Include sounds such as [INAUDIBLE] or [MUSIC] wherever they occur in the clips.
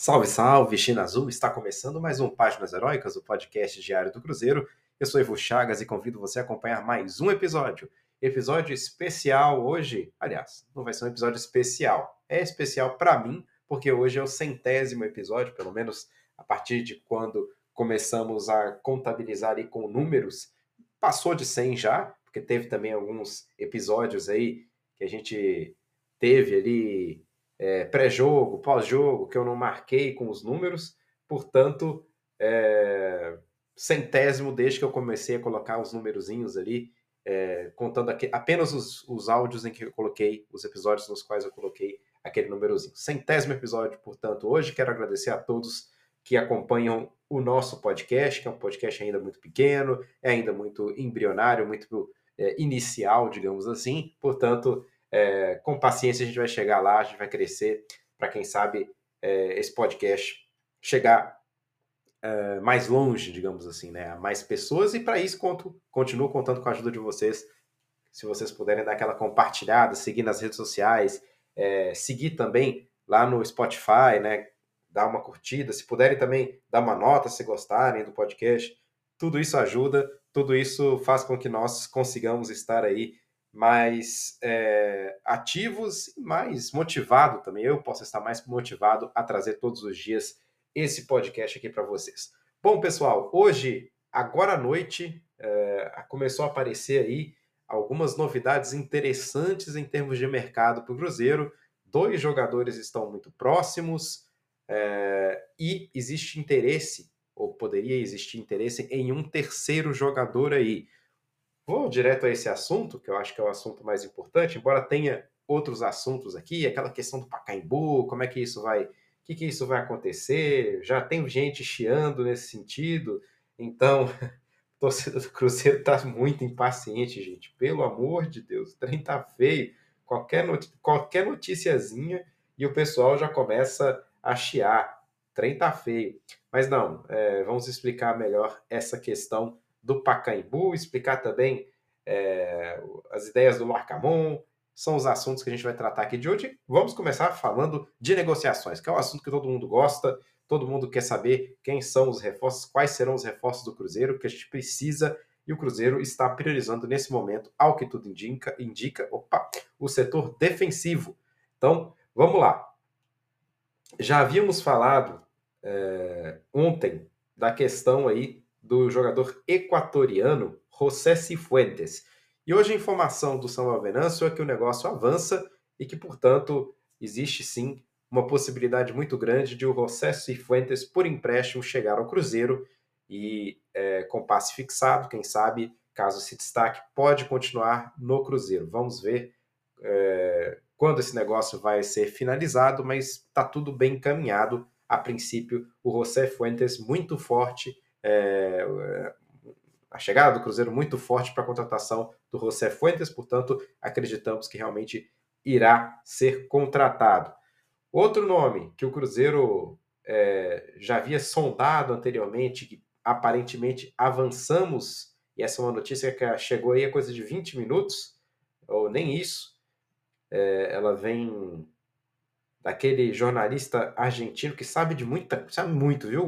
Salve, salve, China Azul! Está começando mais um Páginas Heróicas, o podcast diário do Cruzeiro. Eu sou Ivo Chagas e convido você a acompanhar mais um episódio. Episódio especial hoje. Aliás, não vai ser um episódio especial. É especial para mim, porque hoje é o centésimo episódio, pelo menos a partir de quando começamos a contabilizar ali com números. Passou de 100 já, porque teve também alguns episódios aí que a gente teve ali é, pré-jogo, pós-jogo, que eu não marquei com os números, portanto, é, centésimo desde que eu comecei a colocar os númerozinhos ali, é, contando aqui, apenas os, os áudios em que eu coloquei, os episódios nos quais eu coloquei aquele númerozinho. Centésimo episódio, portanto, hoje quero agradecer a todos que acompanham o nosso podcast, que é um podcast ainda muito pequeno, é ainda muito embrionário, muito é, inicial, digamos assim, portanto, é, com paciência a gente vai chegar lá, a gente vai crescer, para quem sabe é, esse podcast chegar é, mais longe, digamos assim, né, a mais pessoas, e para isso conto, continuo contando com a ajuda de vocês. Se vocês puderem dar aquela compartilhada, seguir nas redes sociais, é, seguir também lá no Spotify, né? Dar uma curtida, se puderem também dar uma nota se gostarem do podcast, tudo isso ajuda, tudo isso faz com que nós consigamos estar aí mais é, ativos e mais motivado também. Eu posso estar mais motivado a trazer todos os dias esse podcast aqui para vocês. Bom, pessoal, hoje, agora à noite, é, começou a aparecer aí algumas novidades interessantes em termos de mercado para o Cruzeiro. Dois jogadores estão muito próximos é, e existe interesse, ou poderia existir interesse, em um terceiro jogador aí. Vou direto a esse assunto, que eu acho que é o assunto mais importante, embora tenha outros assuntos aqui, aquela questão do Pacaembu, como é que isso vai, o que, que isso vai acontecer? Já tem gente chiando nesse sentido, então [LAUGHS] a torcida do Cruzeiro está muito impaciente, gente. Pelo amor de Deus, o trem tá feio. Qualquer, not qualquer noticiazinha e o pessoal já começa a chiar. O trem tá feio. Mas não, é, vamos explicar melhor essa questão do Pacaembu, explicar também é, as ideias do Marcamon, são os assuntos que a gente vai tratar aqui de hoje. Vamos começar falando de negociações, que é um assunto que todo mundo gosta, todo mundo quer saber quem são os reforços, quais serão os reforços do Cruzeiro, que a gente precisa e o Cruzeiro está priorizando nesse momento, ao que tudo indica, indica opa, o setor defensivo. Então, vamos lá. Já havíamos falado é, ontem da questão aí do jogador equatoriano José Cifuentes. E hoje a informação do São Venâncio é que o negócio avança e que, portanto, existe sim uma possibilidade muito grande de o José Cifuentes, por empréstimo, chegar ao Cruzeiro e é, com passe fixado, quem sabe, caso se destaque, pode continuar no Cruzeiro. Vamos ver é, quando esse negócio vai ser finalizado, mas está tudo bem encaminhado. A princípio, o José Fuentes muito forte é, é, a chegada do Cruzeiro muito forte para a contratação do José Fuentes, portanto, acreditamos que realmente irá ser contratado. Outro nome que o Cruzeiro é, já havia sondado anteriormente, que aparentemente avançamos, e essa é uma notícia que chegou aí a coisa de 20 minutos, ou nem isso, é, ela vem daquele jornalista argentino que sabe de muita, sabe muito, viu?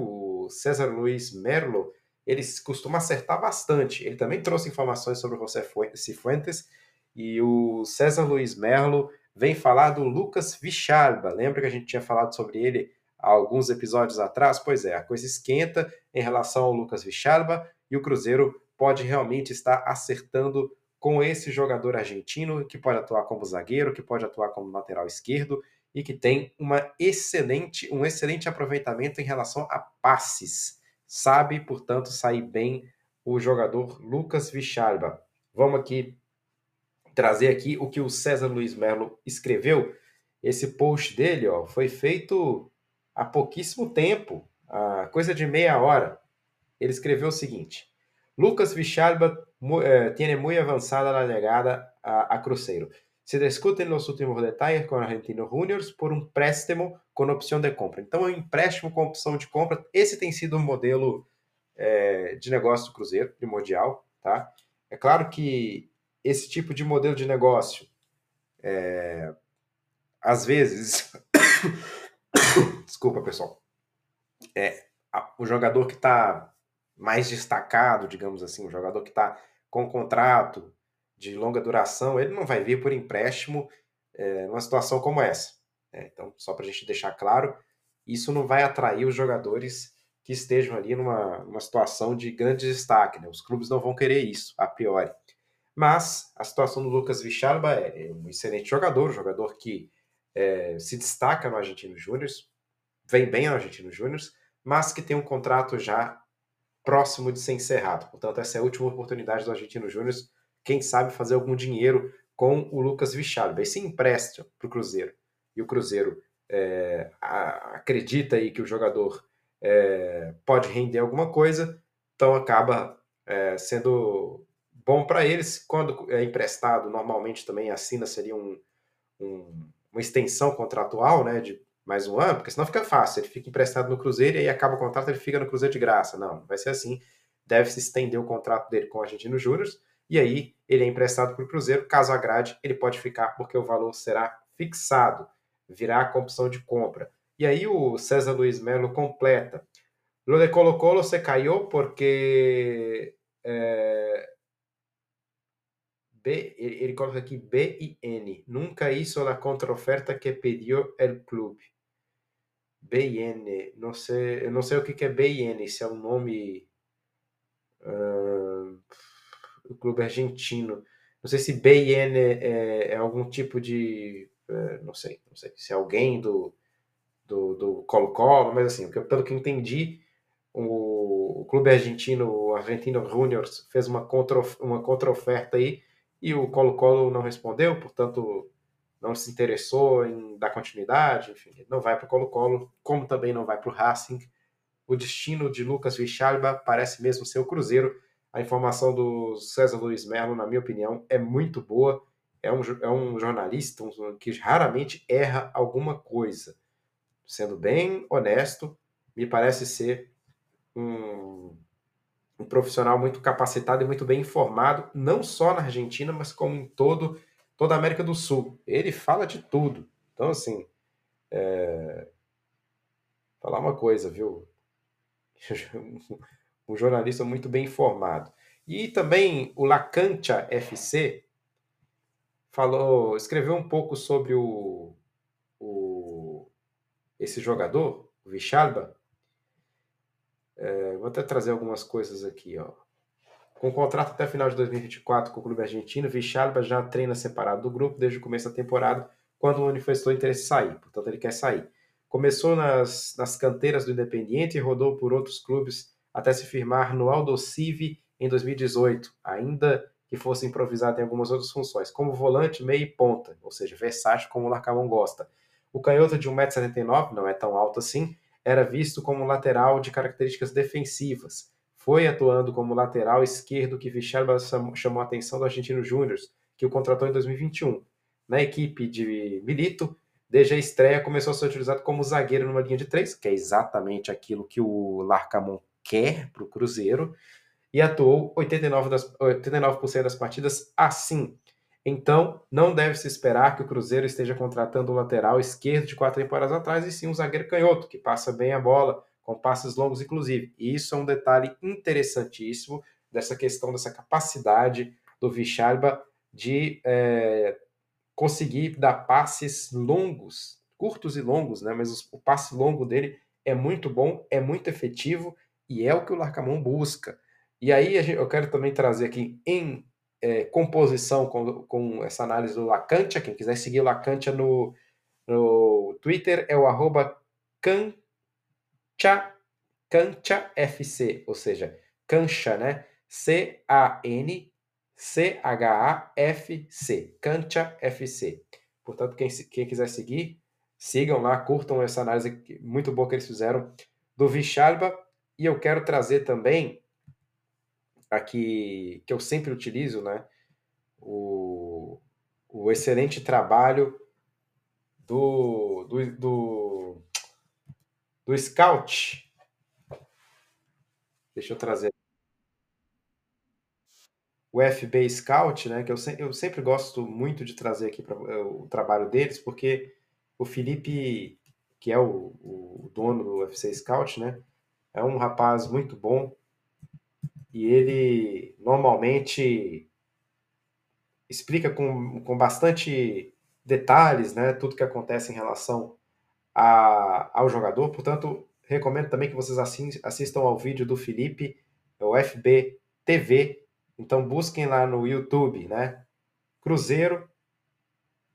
César Luiz Merlo, ele costuma acertar bastante. Ele também trouxe informações sobre o José Cifuentes e o César Luiz Merlo vem falar do Lucas Vichalba. Lembra que a gente tinha falado sobre ele há alguns episódios atrás? Pois é, a coisa esquenta em relação ao Lucas Vichalba e o Cruzeiro pode realmente estar acertando com esse jogador argentino que pode atuar como zagueiro, que pode atuar como lateral esquerdo e que tem uma excelente, um excelente aproveitamento em relação a passes. Sabe, portanto, sair bem o jogador Lucas Vichalba. Vamos aqui trazer aqui o que o César Luiz Melo escreveu. Esse post dele ó, foi feito há pouquíssimo tempo, a coisa de meia hora. Ele escreveu o seguinte: Lucas Vichalba eh, tiene muy avanzada la llegada a, a Cruzeiro. Se discutem os últimos detalhes com Argentino Juniors por um préstimo com opção de compra. Então, é um empréstimo com opção de compra. Esse tem sido o um modelo é, de negócio do Cruzeiro, primordial. Tá? É claro que esse tipo de modelo de negócio, é, às vezes, [COUGHS] Desculpa, pessoal. É, a, o jogador que está mais destacado, digamos assim, o jogador que está com contrato de longa duração, ele não vai vir por empréstimo é, numa situação como essa. É, então, só para a gente deixar claro, isso não vai atrair os jogadores que estejam ali numa, numa situação de grande destaque. Né? Os clubes não vão querer isso, a priori. Mas a situação do Lucas Vichalba é, é um excelente jogador, um jogador que é, se destaca no Argentino Júnior, vem bem no Argentino Júnior, mas que tem um contrato já próximo de ser encerrado. Portanto, essa é a última oportunidade do Argentino Júnior, quem sabe fazer algum dinheiro com o Lucas Vichalba. Esse empréstimo para o Cruzeiro. E o Cruzeiro é, a, acredita aí que o jogador é, pode render alguma coisa, então acaba é, sendo bom para eles. Quando é emprestado, normalmente também assina seria um, um, uma extensão contratual, né, de mais um ano, porque senão fica fácil. Ele fica emprestado no Cruzeiro e aí acaba o contrato, ele fica no Cruzeiro de graça. Não, vai ser assim. Deve se estender o contrato dele com o Argentino Júnior e aí ele é emprestado para o Cruzeiro. Caso agrade, ele pode ficar porque o valor será fixado, virá com opção de compra. E aí o César Luiz Melo completa. Lo de Colo Colo se caiu porque é, B, ele coloca aqui B e N. Nunca hizo a contraoferta que pediu o clube. B e N. Não sei, eu não sei o que é B e N, se é um nome uh, do clube argentino. Não sei se B e N é, é algum tipo de. Uh, não sei, não sei. Se é alguém do do Colo-Colo, mas assim, pelo que entendi, o, o clube argentino, o Argentino Juniors, fez uma contra uma contra-oferta aí e o Colo-Colo não respondeu, portanto não se interessou em dar continuidade, enfim, não vai para o Colo-Colo, como também não vai para o Racing. O destino de Lucas Vichalba parece mesmo ser o Cruzeiro. A informação do César Luiz Melo, na minha opinião, é muito boa. É um, é um jornalista que raramente erra alguma coisa. Sendo bem honesto, me parece ser um, um profissional muito capacitado e muito bem informado, não só na Argentina, mas como em todo, toda a América do Sul. Ele fala de tudo. Então, assim, é... falar uma coisa, viu? [LAUGHS] um jornalista muito bem informado. E também o Lacantia FC falou, escreveu um pouco sobre o, o esse jogador, o Vichalba, é, vou até trazer algumas coisas aqui, ó. Com contrato até final de 2024 com o clube argentino, Vichalba já treina separado do grupo desde o começo da temporada, quando manifestou interesse em sair. Portanto, ele quer sair. Começou nas, nas canteiras do Independiente e rodou por outros clubes até se firmar no Aldo Civi em 2018, ainda que fosse improvisado em algumas outras funções, como volante, meio e ponta, ou seja, versátil como o Larcamon gosta. O canhoto de 1,79m, não é tão alto assim, era visto como lateral de características defensivas. Foi atuando como lateral esquerdo que Vichalba chamou a atenção do Argentino Júnior, que o contratou em 2021. Na equipe de Milito, desde a estreia começou a ser utilizado como zagueiro numa linha de três, que é exatamente aquilo que o Larcamon quer para o Cruzeiro, e atuou 89%, das, 89 das partidas assim. Então, não deve se esperar que o Cruzeiro esteja contratando um lateral esquerdo de quatro temporadas atrás, e sim um zagueiro canhoto, que passa bem a bola, com passes longos, inclusive. E isso é um detalhe interessantíssimo dessa questão, dessa capacidade do Vichalba de é, conseguir dar passes longos, curtos e longos, né? Mas o passe longo dele é muito bom, é muito efetivo e é o que o Larcamon busca. E aí eu quero também trazer aqui em é, composição com, com essa análise do Lacantia. Quem quiser seguir o Lacantia no, no Twitter é o arroba Cancha, Cancha FC, ou seja, Cancha, né? C-A-N-C-H-A-F-C, Cancha FC. Portanto, quem, quem quiser seguir, sigam lá, curtam essa análise muito boa que eles fizeram do Vichalba. E eu quero trazer também aqui que eu sempre utilizo, né? O, o excelente trabalho do, do, do, do Scout. Deixa eu trazer. O FB Scout, né? Que eu, se, eu sempre gosto muito de trazer aqui pra, o trabalho deles, porque o Felipe que é o, o dono do UFC Scout, né? É um rapaz muito bom e ele normalmente explica com, com bastante detalhes, né? Tudo que acontece em relação a, ao jogador. Portanto, recomendo também que vocês assistam ao vídeo do Felipe, é o FB TV. Então busquem lá no YouTube, né? Cruzeiro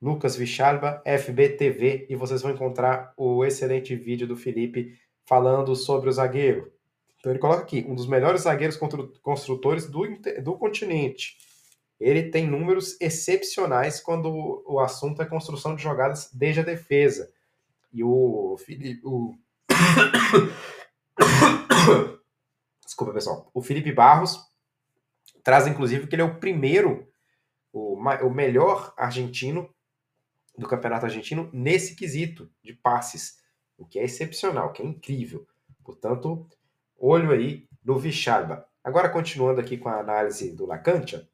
Lucas Vichalba, FBTV, e vocês vão encontrar o excelente vídeo do Felipe falando sobre o zagueiro. Então ele coloca aqui, um dos melhores zagueiros construtores do, do continente. Ele tem números excepcionais quando o assunto é construção de jogadas desde a defesa. E o Felipe. O... [COUGHS] Desculpa, pessoal. O Felipe Barros traz, inclusive, que ele é o primeiro, o, o melhor argentino do Campeonato Argentino nesse quesito de passes, o que é excepcional, que é incrível. Portanto, olho aí no Vichalba. Agora, continuando aqui com a análise do Lacantia,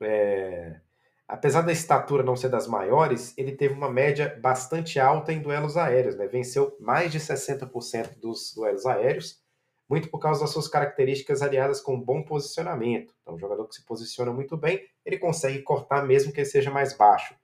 é... apesar da estatura não ser das maiores, ele teve uma média bastante alta em duelos aéreos, né? venceu mais de 60% dos duelos aéreos, muito por causa das suas características aliadas com bom posicionamento. Então, um jogador que se posiciona muito bem, ele consegue cortar mesmo que ele seja mais baixo.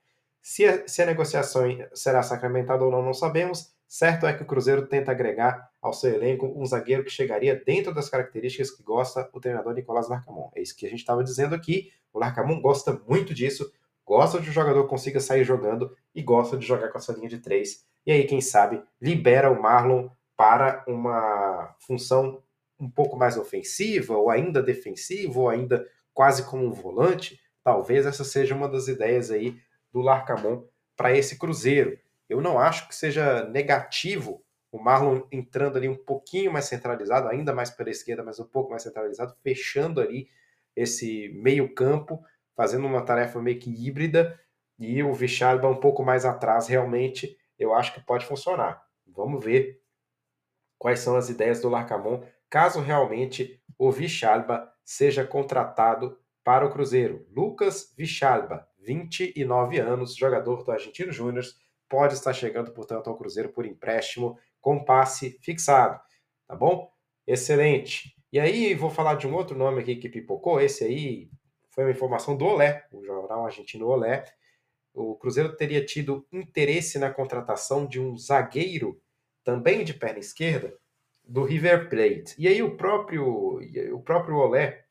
Se a, se a negociação será sacramentada ou não, não sabemos. Certo é que o Cruzeiro tenta agregar ao seu elenco um zagueiro que chegaria dentro das características que gosta o treinador Nicolás Larcamon. É isso que a gente estava dizendo aqui. O Larcamon gosta muito disso, gosta de um jogador que consiga sair jogando e gosta de jogar com essa linha de três. E aí, quem sabe, libera o Marlon para uma função um pouco mais ofensiva, ou ainda defensiva, ou ainda quase como um volante. Talvez essa seja uma das ideias aí do Larcamon para esse Cruzeiro. Eu não acho que seja negativo o Marlon entrando ali um pouquinho mais centralizado, ainda mais pela esquerda, mas um pouco mais centralizado, fechando ali esse meio-campo, fazendo uma tarefa meio que híbrida, e o Vichalba um pouco mais atrás, realmente, eu acho que pode funcionar. Vamos ver quais são as ideias do Larcamon, caso realmente o Vichalba seja contratado para o Cruzeiro. Lucas Vichalba, 29 anos, jogador do Argentino Júnior, pode estar chegando, portanto, ao Cruzeiro por empréstimo com passe fixado. Tá bom? Excelente. E aí, vou falar de um outro nome aqui que pipocou. Esse aí foi uma informação do Olé, o jornal argentino Olé. O Cruzeiro teria tido interesse na contratação de um zagueiro, também de perna esquerda, do River Plate. E aí o próprio, o próprio Olé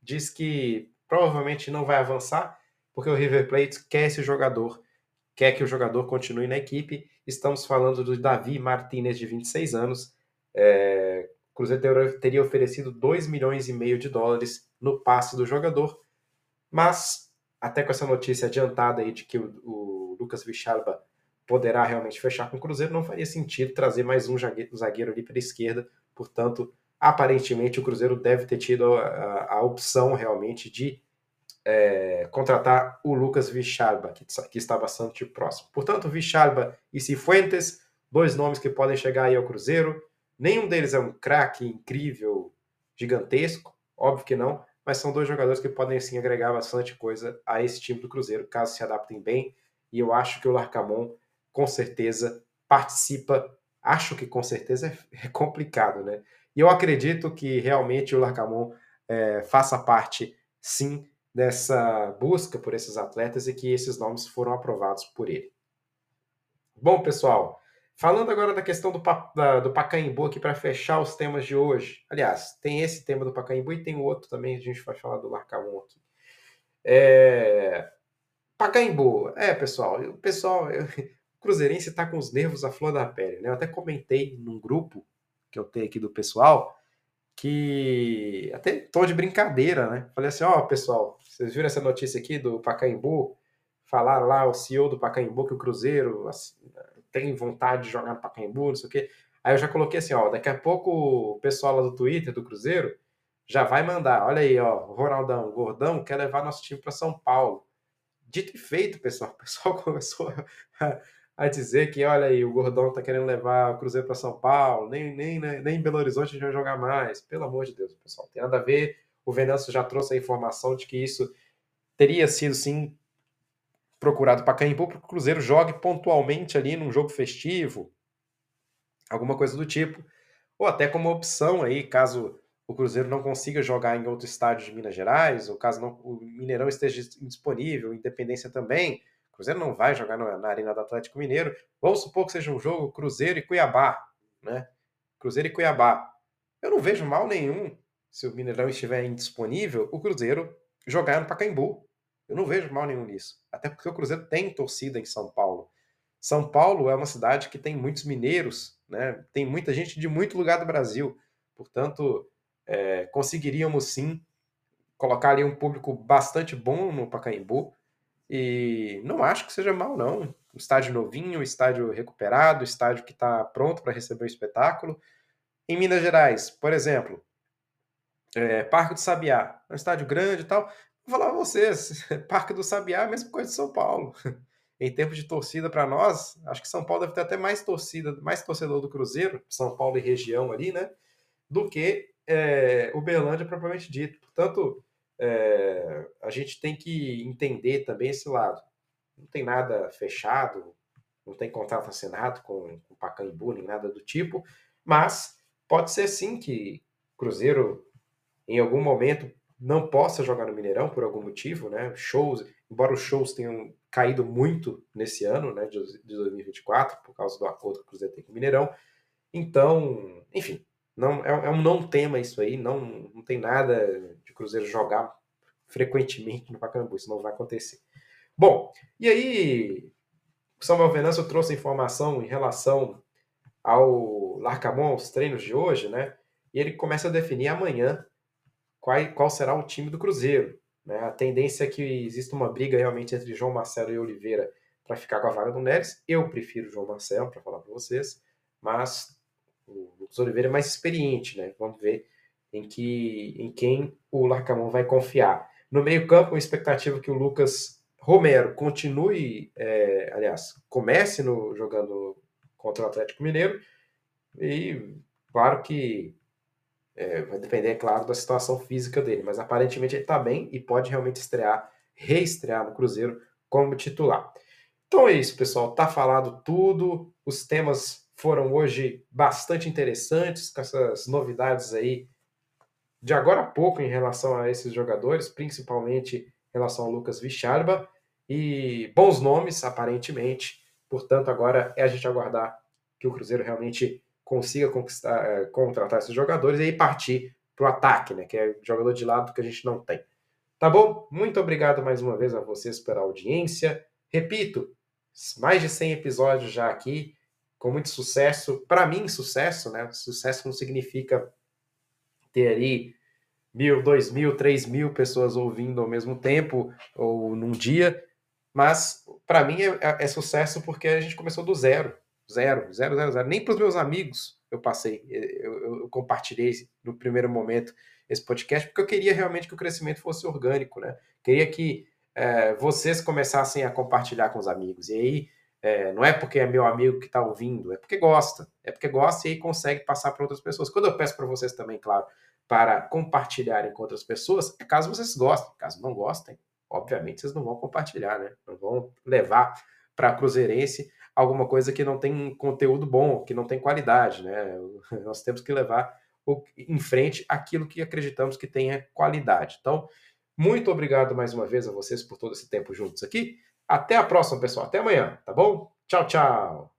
diz que provavelmente não vai avançar, porque o River Plate quer esse jogador, quer que o jogador continue na equipe. Estamos falando do Davi Martinez, de 26 anos. É, o Cruzeiro teria oferecido 2 milhões e meio de dólares no passe do jogador, mas até com essa notícia adiantada aí de que o, o Lucas Vichalba poderá realmente fechar com o Cruzeiro, não faria sentido trazer mais um zagueiro, zagueiro ali para a esquerda. Portanto, aparentemente o Cruzeiro deve ter tido a, a, a opção realmente de é, contratar o Lucas Vichalba, que, que está bastante próximo. Portanto, Vichalba e Cifuentes, dois nomes que podem chegar aí ao Cruzeiro. Nenhum deles é um craque incrível, gigantesco, óbvio que não, mas são dois jogadores que podem sim agregar bastante coisa a esse time do Cruzeiro, caso se adaptem bem. E eu acho que o Larcamon, com certeza, participa. Acho que com certeza é, é complicado, né? E eu acredito que realmente o Larcamon é, faça parte, sim, dessa busca por esses atletas e que esses nomes foram aprovados por ele. Bom, pessoal, falando agora da questão do, da, do Pacaembu aqui para fechar os temas de hoje. Aliás, tem esse tema do Pacaembu e tem o outro também, a gente vai falar do Larcamon aqui. É... Pacaembu, é, pessoal, o pessoal, eu, o Cruzeirense está com os nervos à flor da pele, né? Eu até comentei num grupo que eu tenho aqui do pessoal, que até tom de brincadeira, né? Falei assim, ó, oh, pessoal, vocês viram essa notícia aqui do Pacaembu? Falaram lá, o CEO do Pacaembu, que o Cruzeiro assim, tem vontade de jogar no Pacaembu, não sei o quê. Aí eu já coloquei assim, ó, daqui a pouco o pessoal lá do Twitter, do Cruzeiro, já vai mandar. Olha aí, ó, Ronaldão, Gordão quer levar nosso time para São Paulo. Dito e feito, pessoal. O pessoal [LAUGHS] começou a, a dizer que, olha aí, o Gordão tá querendo levar o Cruzeiro para São Paulo, nem, nem, nem em Belo Horizonte a gente vai jogar mais. Pelo amor de Deus, pessoal, tem nada a ver o Venâncio já trouxe a informação de que isso teria sido sim procurado Pacaembu para que o Cruzeiro jogue pontualmente ali num jogo festivo, alguma coisa do tipo, ou até como opção aí, caso o Cruzeiro não consiga jogar em outro estádio de Minas Gerais, ou caso não, o Mineirão esteja indisponível, Independência também, Cruzeiro não vai jogar na, na Arena do Atlético Mineiro, vamos supor que seja um jogo Cruzeiro e Cuiabá, né? Cruzeiro e Cuiabá. Eu não vejo mal nenhum, se o Mineirão estiver indisponível, o Cruzeiro jogar no Pacaembu. Eu não vejo mal nenhum nisso. Até porque o Cruzeiro tem torcida em São Paulo. São Paulo é uma cidade que tem muitos mineiros, né? tem muita gente de muito lugar do Brasil. Portanto, é, conseguiríamos sim colocar ali um público bastante bom no Pacaembu. E não acho que seja mal, não. Estádio novinho, estádio recuperado, estádio que está pronto para receber o espetáculo. Em Minas Gerais, por exemplo, é, Parque do Sabiá, é um estádio grande e tal. Vou falar vocês, [LAUGHS] Parque do Sabiá é a mesma coisa de São Paulo. [LAUGHS] em termos de torcida para nós, acho que São Paulo deve ter até mais torcida, mais torcedor do Cruzeiro, São Paulo e região ali, né? Do que é, Uberlândia propriamente dito. Portanto, é, a gente tem que entender também esse lado. Não tem nada fechado, não tem contrato assinado com, com Pacaembu, nem nada do tipo, mas pode ser sim que Cruzeiro, em algum momento, não possa jogar no Mineirão por algum motivo, né? Shows, embora os shows tenham caído muito nesse ano, né, de 2024, por causa do acordo que o Cruzeiro tem com o Mineirão. Então, enfim, não é, é um não tema isso aí, não, não tem nada de Cruzeiro jogar frequentemente no Pacaembu, isso não vai acontecer. Bom, e aí, o Samuel Venâncio trouxe informação em relação ao Larcamon, aos treinos de hoje, né? E ele começa a definir amanhã qual, qual será o time do Cruzeiro. Né? A tendência é que exista uma briga realmente entre João Marcelo e Oliveira para ficar com a vaga do Neres. Eu prefiro João Marcelo, para falar para vocês, mas o Lucas Oliveira é mais experiente, né? Vamos ver em, que, em quem o Larcamon vai confiar. No meio-campo, uma expectativa que o Lucas Romero continue, é, aliás, comece no, jogando contra o Atlético Mineiro. E claro que é, vai depender, é claro, da situação física dele, mas aparentemente ele está bem e pode realmente estrear, reestrear no Cruzeiro como titular. Então é isso, pessoal. Tá falado tudo. Os temas foram hoje bastante interessantes, com essas novidades aí de agora a pouco em relação a esses jogadores, principalmente em relação ao Lucas Vicharba. E bons nomes, aparentemente. Portanto, agora é a gente aguardar que o Cruzeiro realmente consiga conquistar, é, contratar esses jogadores e aí partir para o ataque, né? Que é jogador de lado que a gente não tem. Tá bom? Muito obrigado mais uma vez a vocês pela audiência. Repito, mais de 100 episódios já aqui, com muito sucesso. Para mim, sucesso, né? Sucesso não significa ter ali mil, dois mil, três mil pessoas ouvindo ao mesmo tempo ou num dia, mas para mim é, é, é sucesso porque a gente começou do zero. Zero, zero, zero, zero. Nem para os meus amigos eu passei, eu, eu, compartilhei no primeiro momento esse podcast, porque eu queria realmente que o crescimento fosse orgânico, né? Queria que é, vocês começassem a compartilhar com os amigos. E aí, é, não é porque é meu amigo que está ouvindo, é porque gosta. É porque gosta e aí consegue passar para outras pessoas. Quando eu peço para vocês também, claro, para compartilharem com outras pessoas, é caso vocês gostem. Caso não gostem, obviamente vocês não vão compartilhar, né? Não vão levar para a Cruzeirense alguma coisa que não tem conteúdo bom, que não tem qualidade, né? [LAUGHS] Nós temos que levar em frente aquilo que acreditamos que tenha qualidade. Então, muito obrigado mais uma vez a vocês por todo esse tempo juntos aqui. Até a próxima, pessoal. Até amanhã, tá bom? Tchau, tchau.